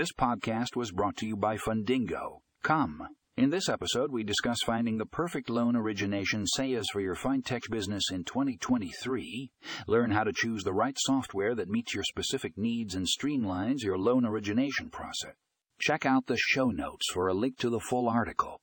This podcast was brought to you by Fundingo. Come. In this episode, we discuss finding the perfect loan origination SaaS for your fintech business in 2023, learn how to choose the right software that meets your specific needs and streamlines your loan origination process. Check out the show notes for a link to the full article.